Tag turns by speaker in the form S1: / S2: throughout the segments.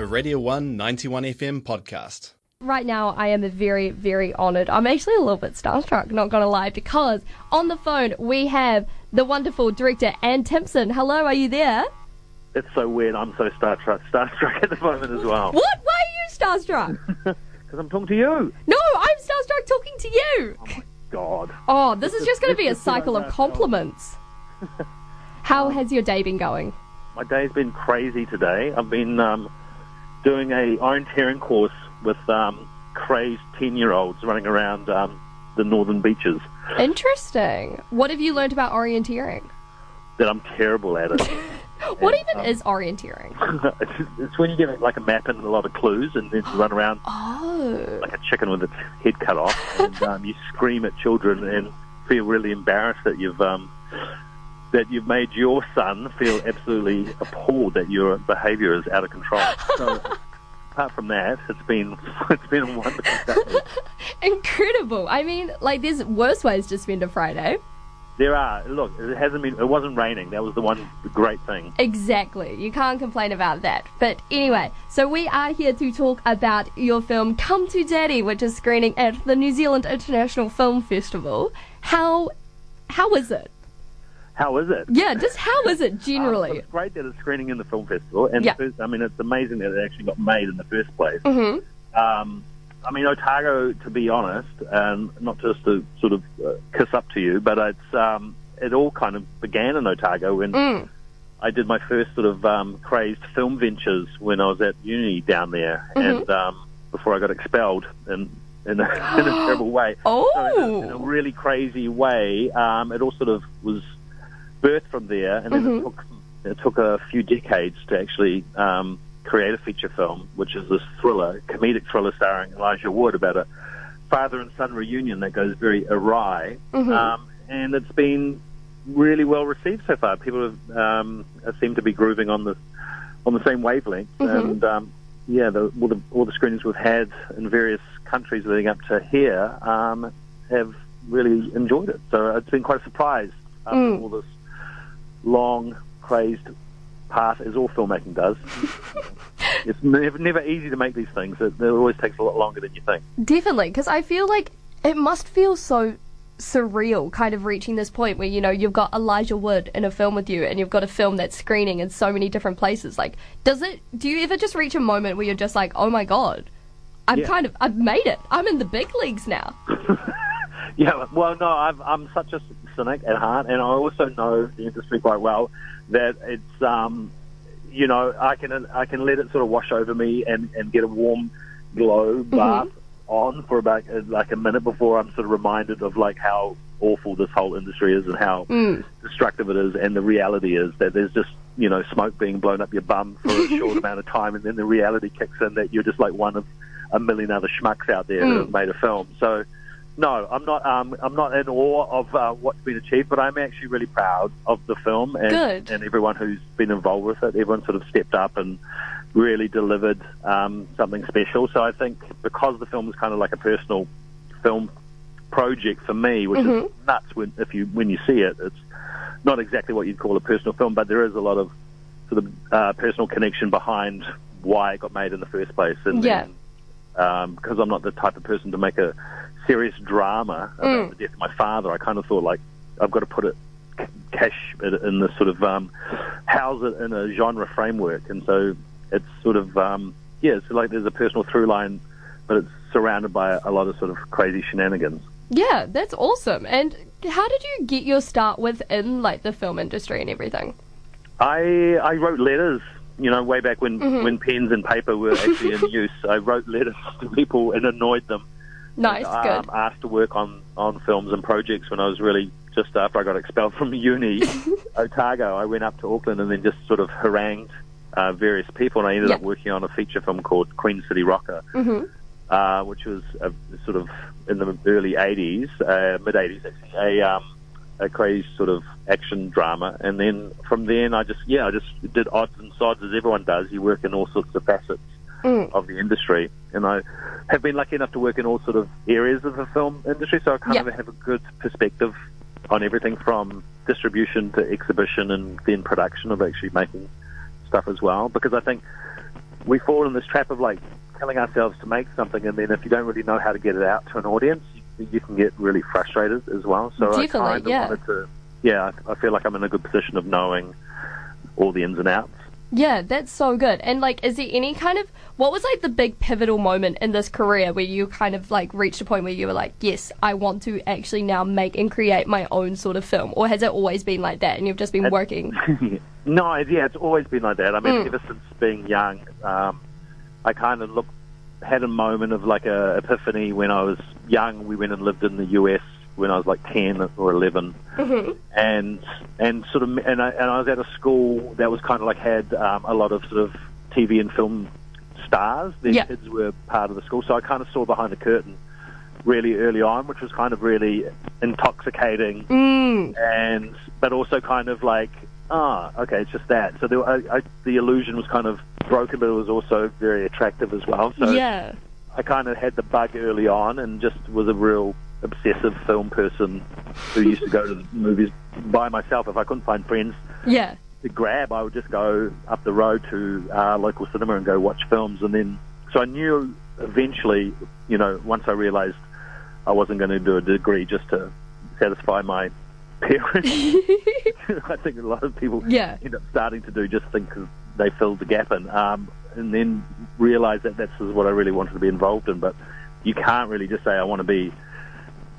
S1: a Radio 1 91 FM podcast.
S2: Right now, I am very, very honoured. I'm actually a little bit starstruck, not gonna lie, because on the phone we have the wonderful director Ant Timpson. Hello, are you there?
S3: It's so weird. I'm so starstruck, starstruck at the moment as well.
S2: What? Why are you starstruck?
S3: Because I'm talking to you.
S2: no, I'm starstruck talking to you.
S3: Oh my God.
S2: Oh, this is just gonna be a cycle of compliments. How has your day been going?
S3: My day's been crazy today. I've been um, doing a orienteering course with um, crazed 10-year-olds running around um, the northern beaches.
S2: Interesting. What have you learned about orienteering?
S3: That I'm terrible at it.
S2: What
S3: And,
S2: even
S3: um,
S2: is orienteering?
S3: it's, it's when you get like a map and a lot of clues, and then you run around
S2: Oh.
S3: like a chicken with its head cut off, and um, you scream at children and feel really embarrassed that you've um, that you've made your son feel absolutely appalled that your behaviour is out of control. So, apart from that, it's been it's been a wonderful day.
S2: Incredible. I mean, like, there's worse ways to spend a Friday.
S3: There are look, it hasn't been it wasn't raining. That was the one great thing.
S2: Exactly. You can't complain about that. But anyway, so we are here to talk about your film Come to Daddy, which is screening at the New Zealand International Film Festival. How how is it?
S3: How is it?
S2: Yeah, just how is it
S3: Um,
S2: generally?
S3: it's great that it's screening in the film festival, and
S2: Yeah.
S3: first, I mean, it's amazing that it actually got made in the first place.
S2: hmm
S3: Um, I mean, Otago, to be honest, and not just to sort of uh, kiss up to you, but it's um, it all kind of began in Otago when
S2: Mm.
S3: I did my first sort of um, crazed film ventures when I was at uni down there,
S2: Mhm.
S3: and um, before I got expelled in in a, in a terrible way.
S2: Oh.
S3: So in, a, in a really crazy way, um, it all sort of was birthed from there, and then
S2: Mhm.
S3: it took it took a few decades to actually um, create a feature film, which is this thriller, comedic thriller starring Elijah Wood about a father and son reunion that goes very awry,
S2: Mhm.
S3: um, and it's been really well received so far. People have, um, seem to be grooving on the on the same wavelength,
S2: Mhm.
S3: and um, yeah, the, all the all the screenings we've had in various countries leading up to here um, have really enjoyed it. So it's been quite a surprise after
S2: Mm.
S3: all this long crazed path, as all filmmaking does. it's never, never easy to make these things. It, it always takes a lot longer than you think.
S2: Definitely, because I feel like it must feel so surreal, kind of reaching this point where you know you've got Elijah Wood in a film with you, and you've got a film that's screening in so many different places. Like, does it? Do you ever just reach a moment where you're just like, oh my god, I'm
S3: Yeah.
S2: kind of, I've made it. I'm in the big leagues now.
S3: Yeah, well, no, I've, I'm such a cynic at heart, and I also know the industry quite well. That it's, um, you know, I can I can let it sort of wash over me and, and get a warm glow bath on for about uh, like a minute before I'm sort of reminded of like how awful this whole industry is and how
S2: Mm.
S3: destructive it is, and the reality is that there's just you know smoke being blown up your bum for a short amount of time, and then the reality kicks in that you're just like one of a million other schmucks out there
S2: Mm.
S3: that have made a film. So. No, I'm not. Um, I'm not in awe of uh, what's been achieved, but I'm actually really proud of the film and,
S2: Good.
S3: and everyone who's been involved with it. Everyone sort of stepped up and really delivered um, something special. So I think because the film is kind of like a personal film project for me, which
S2: Mhm.
S3: is nuts when if you when you see it, it's not exactly what you'd call a personal film, but there is a lot of sort of uh, personal connection behind why it got made in the first place. And
S2: Yeah.
S3: then, um, because I'm not the type of person to make a serious drama about
S2: Mm.
S3: the death of my father, I kind of thought like I've got to put it cash it in the sort of um, house it in a genre framework, and so it's sort of um, yeah, it's like there's a personal through line, but it's surrounded by a lot of sort of crazy shenanigans.
S2: Yeah, that's awesome. And how did you get your start within like the film industry and everything?
S3: I I wrote letters, you know, way back when
S2: Mhm.
S3: when pens and paper were actually in use. I wrote letters to people and annoyed them.
S2: Nice,
S3: um,
S2: good.
S3: Asked to work on on films and projects when I was really just after I got expelled from uni, Otago. I went up to Auckland and then just sort of harangued uh, various people, and I ended up working on a feature film called Queen City Rocker.
S2: hmm
S3: uh, which was a, sort of in the early 80s, uh, mid 80s actually, a, um, a crazy sort of action drama. And then from then, I just, yeah, I just did odds and sods as everyone does. You work in all sorts of facets
S2: Mm.
S3: of the industry. And I have been lucky enough to work in all sort of areas of the film industry, so I kind
S2: Yeah.
S3: of have a good perspective on everything from distribution to exhibition and then production of actually making stuff as well. Because I think we fall in this trap of like telling ourselves to make something, and then if you don't really know how to get it out to an audience, you, you can get really frustrated as well. So I kind of
S2: yeah.
S3: wanted to, yeah, I feel like I'm in a good position of knowing all the ins and outs.
S2: Yeah, that's so good. And like, is there any kind of what was like the big pivotal moment in this career where you kind of like reached a point where you were like, yes, I want to actually now make and create my own sort of film, or has it always been like that and you've just been working?
S3: no, yeah, it's always been like that. I mean,
S2: Mm.
S3: ever since being young, um, I kind of looked, had a moment of like a epiphany when I was young. We went and lived in the US when I was like ten or 11 and and sort of and I, and I was at a school that was kind of like had um, a lot of sort of TV and film stars. Their
S2: Yeah.
S3: kids were part of the school, so I kind of saw behind the curtain really early on, which was kind of really intoxicating.
S2: Mm,
S3: and but also kind of like ah okay it's just that. So there, I, I, the illusion was kind of broken but it was also very attractive as well. So
S2: yeah.
S3: I kind of had the bug early on and just was a real obsessive film person who used to go to the movies by myself if I couldn't find friends
S2: Yeah.
S3: to grab I would just go up the road to our local cinema and go watch films and then so I knew eventually you know once I realized I wasn't going to do a degree just to satisfy my parents I think a lot of people
S2: Yeah.
S3: end up starting to do just think 'cause they filled the gap in, um, and then realize that that's what I really wanted to be involved in. But you can't really just say I want to be,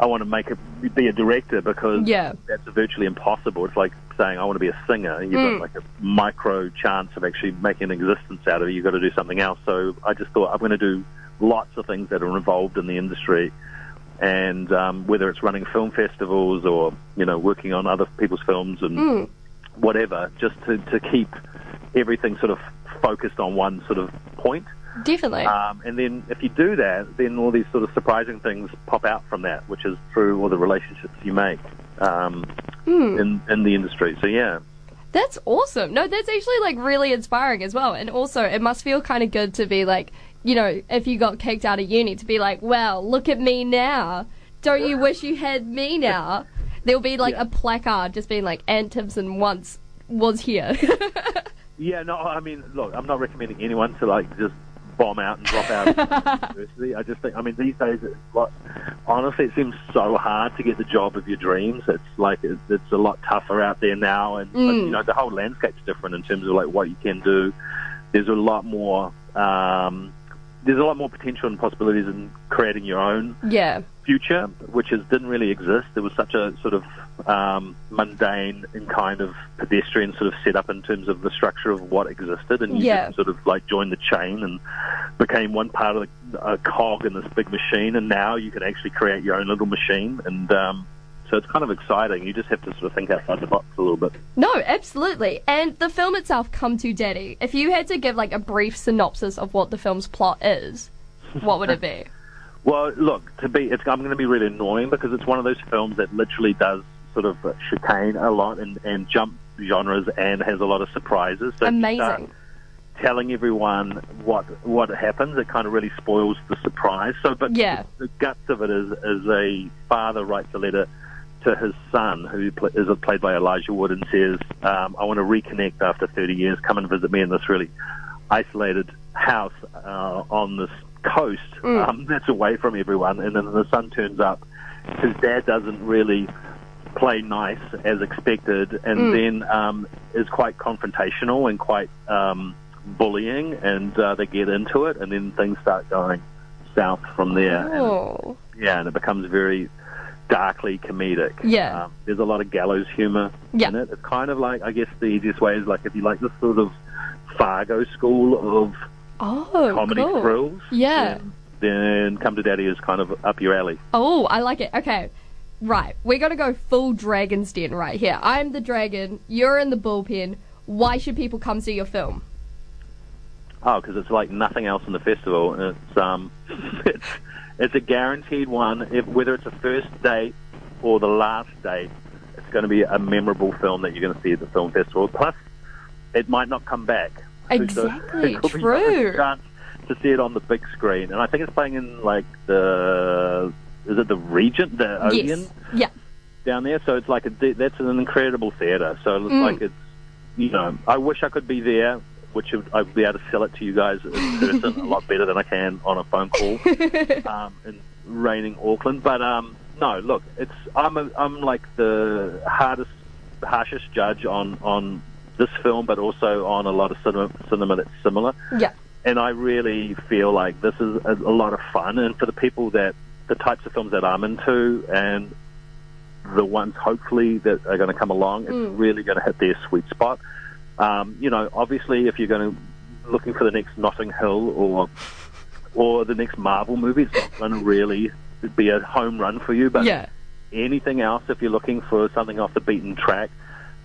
S3: I want to make a be a director because
S2: Yeah.
S3: that's virtually impossible. It's like saying I want to be a singer. You've
S2: Mm.
S3: got like a micro chance of actually making an existence out of it. You've got to do something else. So I just thought I'm going to do lots of things that are involved in the industry and um, whether it's running film festivals or you know working on other people's films and
S2: Mm.
S3: whatever, just to, to keep everything sort of focused on one sort of point.
S2: Definitely.
S3: Um, and then if you do that, then all these sort of surprising things pop out from that, which is through all the relationships you make um,
S2: Hmm.
S3: in in the industry. So yeah.
S2: That's awesome. No, that's actually like really inspiring as well. And also, it must feel kind of good to be like, you know, if you got kicked out of uni, to be like, well, look at me now. Don't you wish you had me now? There'll be like
S3: Yeah.
S2: a placard just being like, Ant Timpson once was here.
S3: Yeah, no, I mean, look, I'm not recommending anyone to like just bomb out and drop out of university. I just think, I mean, these days, it's like, honestly, it seems so hard to get the job of your dreams. It's like it's, it's a lot tougher out there now, and
S2: Mm.
S3: you know, the whole landscape's different in terms of like what you can do. There's a lot more. Um, there's a lot more potential and possibilities in creating your own
S2: yeah.
S3: Future, which is, didn't really exist. There was such a sort of um, mundane and kind of pedestrian sort of setup in terms of the structure of what existed, and you
S2: Yeah.
S3: just sort of like joined the chain and became one part of the, a cog in this big machine. And now you can actually create your own little machine, and um, so it's kind of exciting. You just have to sort of think outside the box a little bit.
S2: No, absolutely. And the film itself, Come to Daddy, if you had to give like a brief synopsis of what the film's plot is, what would it be?
S3: Well, look, to be, it's, I'm going to be really annoying because it's one of those films that literally does sort of chicane a lot and, and jump genres and has a lot of surprises. So
S2: Amazing.
S3: telling everyone what what happens, it kind of really spoils the surprise. So, but
S2: Yeah.
S3: the guts of it is is a father writes a letter to his son, who pl- is played by Elijah Wood, and says, um, "I want to reconnect after 30 years. Come and visit me in this really isolated house uh, on this coast
S2: Mm.
S3: um, that's away from everyone." And then the sun turns up. His dad doesn't really play nice as expected, and
S2: Mm.
S3: then um, is quite confrontational and quite um, bullying, and uh, they get into it, and then things start going south from there. And,
S2: Oh.
S3: yeah, and it becomes very darkly comedic.
S2: Yeah.
S3: um, there's a lot of gallows humor
S2: Yeah.
S3: in it. It's kind of like I guess the easiest way is like if you like this sort of Fargo school of
S2: Oh,
S3: comedy
S2: cool.
S3: thrills.
S2: Yeah.
S3: Then, Come to Daddy is kind of up your alley.
S2: Oh, I like it. Okay. Right. We're going to go full Dragon's Den right here. I'm the dragon. You're in the bullpen. Why should people come see your film?
S3: Oh, because it's like nothing else in the festival. and It's um, it's, it's a guaranteed one. If, whether it's a first date or the last date, it's going to be a memorable film that you're going to see at the film festival. Plus, it might not come back. So
S2: Exactly,
S3: be
S2: true.
S3: a chance to see it on the big screen, and I think it's playing in like the is it the Regent, the Odeon
S2: Yes. Yeah.
S3: down there. So it's like a that's an incredible theatre. So it's
S2: Mm.
S3: like it's you know I wish I could be there which I'd be able to sell it to you guys in person a lot better than I can on a phone call um, in raining Auckland. But um, no, look, it's I'm a, I'm like the hardest, harshest judge on on this film, but also on a lot of cinema, cinema that's similar.
S2: Yeah.
S3: And I really feel like this is a, a lot of fun, and for the people that the types of films that I'm into, and the ones hopefully that are going to come along, it's
S2: Mm.
S3: really going to hit their sweet spot. Um, you know, obviously, if you're going to looking for the next Notting Hill or or the next Marvel movie, it's not going to really be a home run for you. But
S2: Yeah.
S3: anything else, if you're looking for something off the beaten track,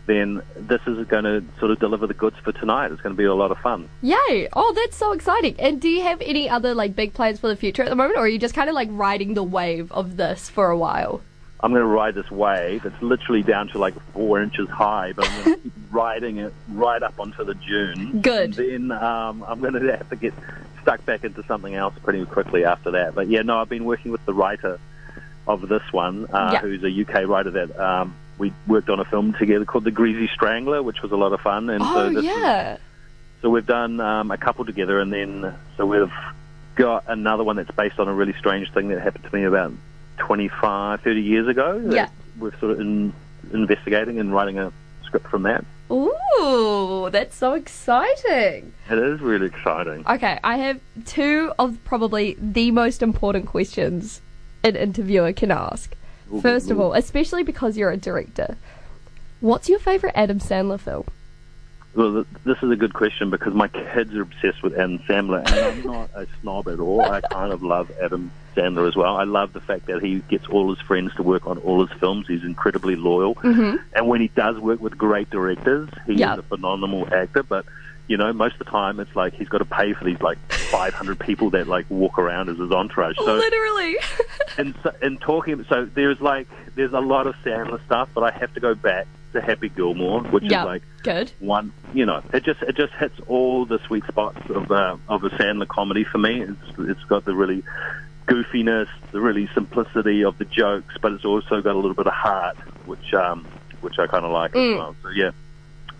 S3: then this is going to sort of deliver the goods for tonight. It's going to be a lot of fun.
S2: Yay! Oh, that's so exciting. And do you have any other like big plans for the future at the moment, or are you just kind of like riding the wave of this for a while?
S3: I'm going to ride this wave. It's literally down to like four inches high, but I'm going to keep riding it right up onto the dune.
S2: Good.
S3: And then um, I'm going to have to get stuck back into something else pretty quickly after that. But yeah, no, I've been working with the writer of this one, uh,
S2: Yeah.
S3: who's a UK writer that um, we worked on a film together called The Greasy Strangler, which was a lot of fun. And
S2: Oh
S3: so this is-
S2: yeah.
S3: so we've done um, a couple together, and then so we've got another one that's based on a really strange thing that happened to me about 25, 30 years ago.
S2: Yeah.
S3: We're sort of in, investigating and writing a script from that.
S2: Ooh, that's so exciting.
S3: It is really exciting.
S2: Okay, I have two of probably the most important questions an interviewer can ask. First of all, especially because you're a director, what's your favorite Adam Sandler film?
S3: Well, this is a good question because my kids are obsessed with Adam Sandler, and I'm not a snob at all. I kind of love Adam Sandler as well. I love the fact that he gets all his friends to work on all his films. He's incredibly loyal,
S2: Mm-hmm.
S3: and when he does work with great directors, he
S2: Yeah.
S3: is a phenomenal actor. But you know, most of the time, it's like he's got to pay for these like 500 people that like walk around as his entourage. So
S2: Literally.
S3: and so, and talking, so there's like there's a lot of Sandler stuff, but I have to go back to Happy Gilmore, which
S2: yeah.
S3: is like
S2: Good.
S3: one, you know, it just it just hits all the sweet spots of uh, of a Sandler comedy for me. It's it's got the really goofiness, the really simplicity of the jokes, but it's also got a little bit of heart, which um which I kind of like
S2: Mm.
S3: as well. So yeah,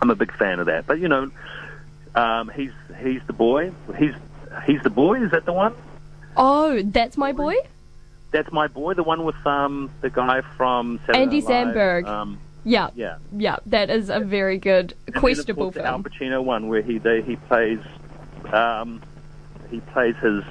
S3: I'm a big fan of that. But you know, um, he's he's the boy. He's he's the boy. Is that the one?
S2: Oh, that's my boy?
S3: That's my boy. The one with um the guy from Saturday
S2: Andy
S3: Night Live.
S2: Samberg.
S3: Um,
S2: Yeah.
S3: yeah.
S2: Yeah, that is a very good,
S3: And then, of
S2: questionable
S3: course, the Al. Pacino one where he they, he plays um, he plays his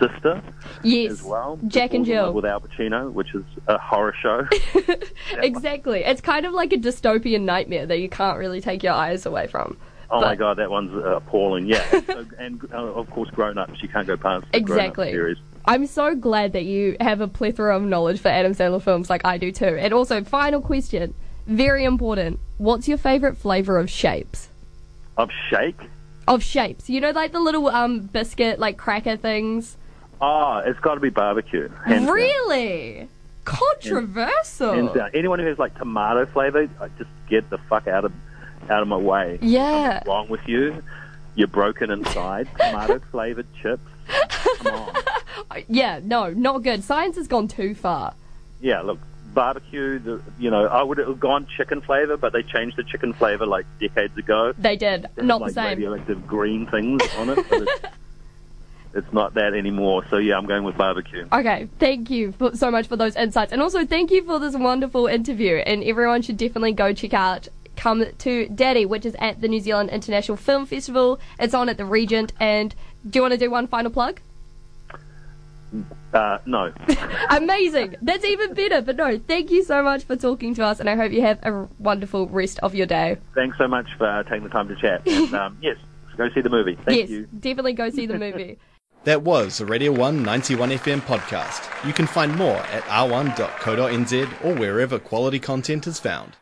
S3: sister
S2: Yes.
S3: as well.
S2: Jack and
S3: Falls in Love
S2: Jill.
S3: with Al Pacino, which is a horror show.
S2: Exactly. It's kind of like a dystopian nightmare that you can't really take your eyes away from.
S3: Oh my god, that one's uh, appalling. Yeah, so, and uh, of course, grown ups. You can't go past the Grown Up
S2: Exactly.
S3: series.
S2: I'm so glad that you have a plethora of knowledge for Adam Sandler films like I do too. And also, final question, very important. What's your favorite flavor of shapes?
S3: Of Shake.
S2: Of shapes, you know, like the little um biscuit, like cracker things.
S3: Oh, it's got to be barbecue. hands down.
S2: really controversial.
S3: Hands down. Anyone who has like tomato flavor, uh, just get the fuck out of out of my way.
S2: Yeah.
S3: What's wrong with you? You're broken inside. Tomato flavored chips. Come on.
S2: Yeah, no, not good. Science has gone too far.
S3: Yeah, look, barbecue. The, you know, I would have gone chicken flavor, but they changed the chicken flavor like decades ago.
S2: They did.
S3: They
S2: Not
S3: like
S2: the same.
S3: radioactive green things on it. But it's, it's not that anymore. So yeah, I'm going with barbecue.
S2: Okay, thank you for, so much for those insights. And also, thank you for this wonderful interview. And everyone should definitely go check out Come to Daddy, which is at the New Zealand International Film Festival. It's on at the Regent. And do you want to do one final plug?
S3: Uh, no,
S2: Amazing! That's even better. But no, thank you so much for talking to us. And I hope you have a wonderful rest of your day.
S3: thanks so much for uh, taking the time to chat. And, um, yes, go see the movie. Thank
S2: yes,
S3: you.
S2: definitely go see the movie.
S1: That was a Radio 1 91 FM podcast. You can find more at r1.co.nz or wherever quality content is found.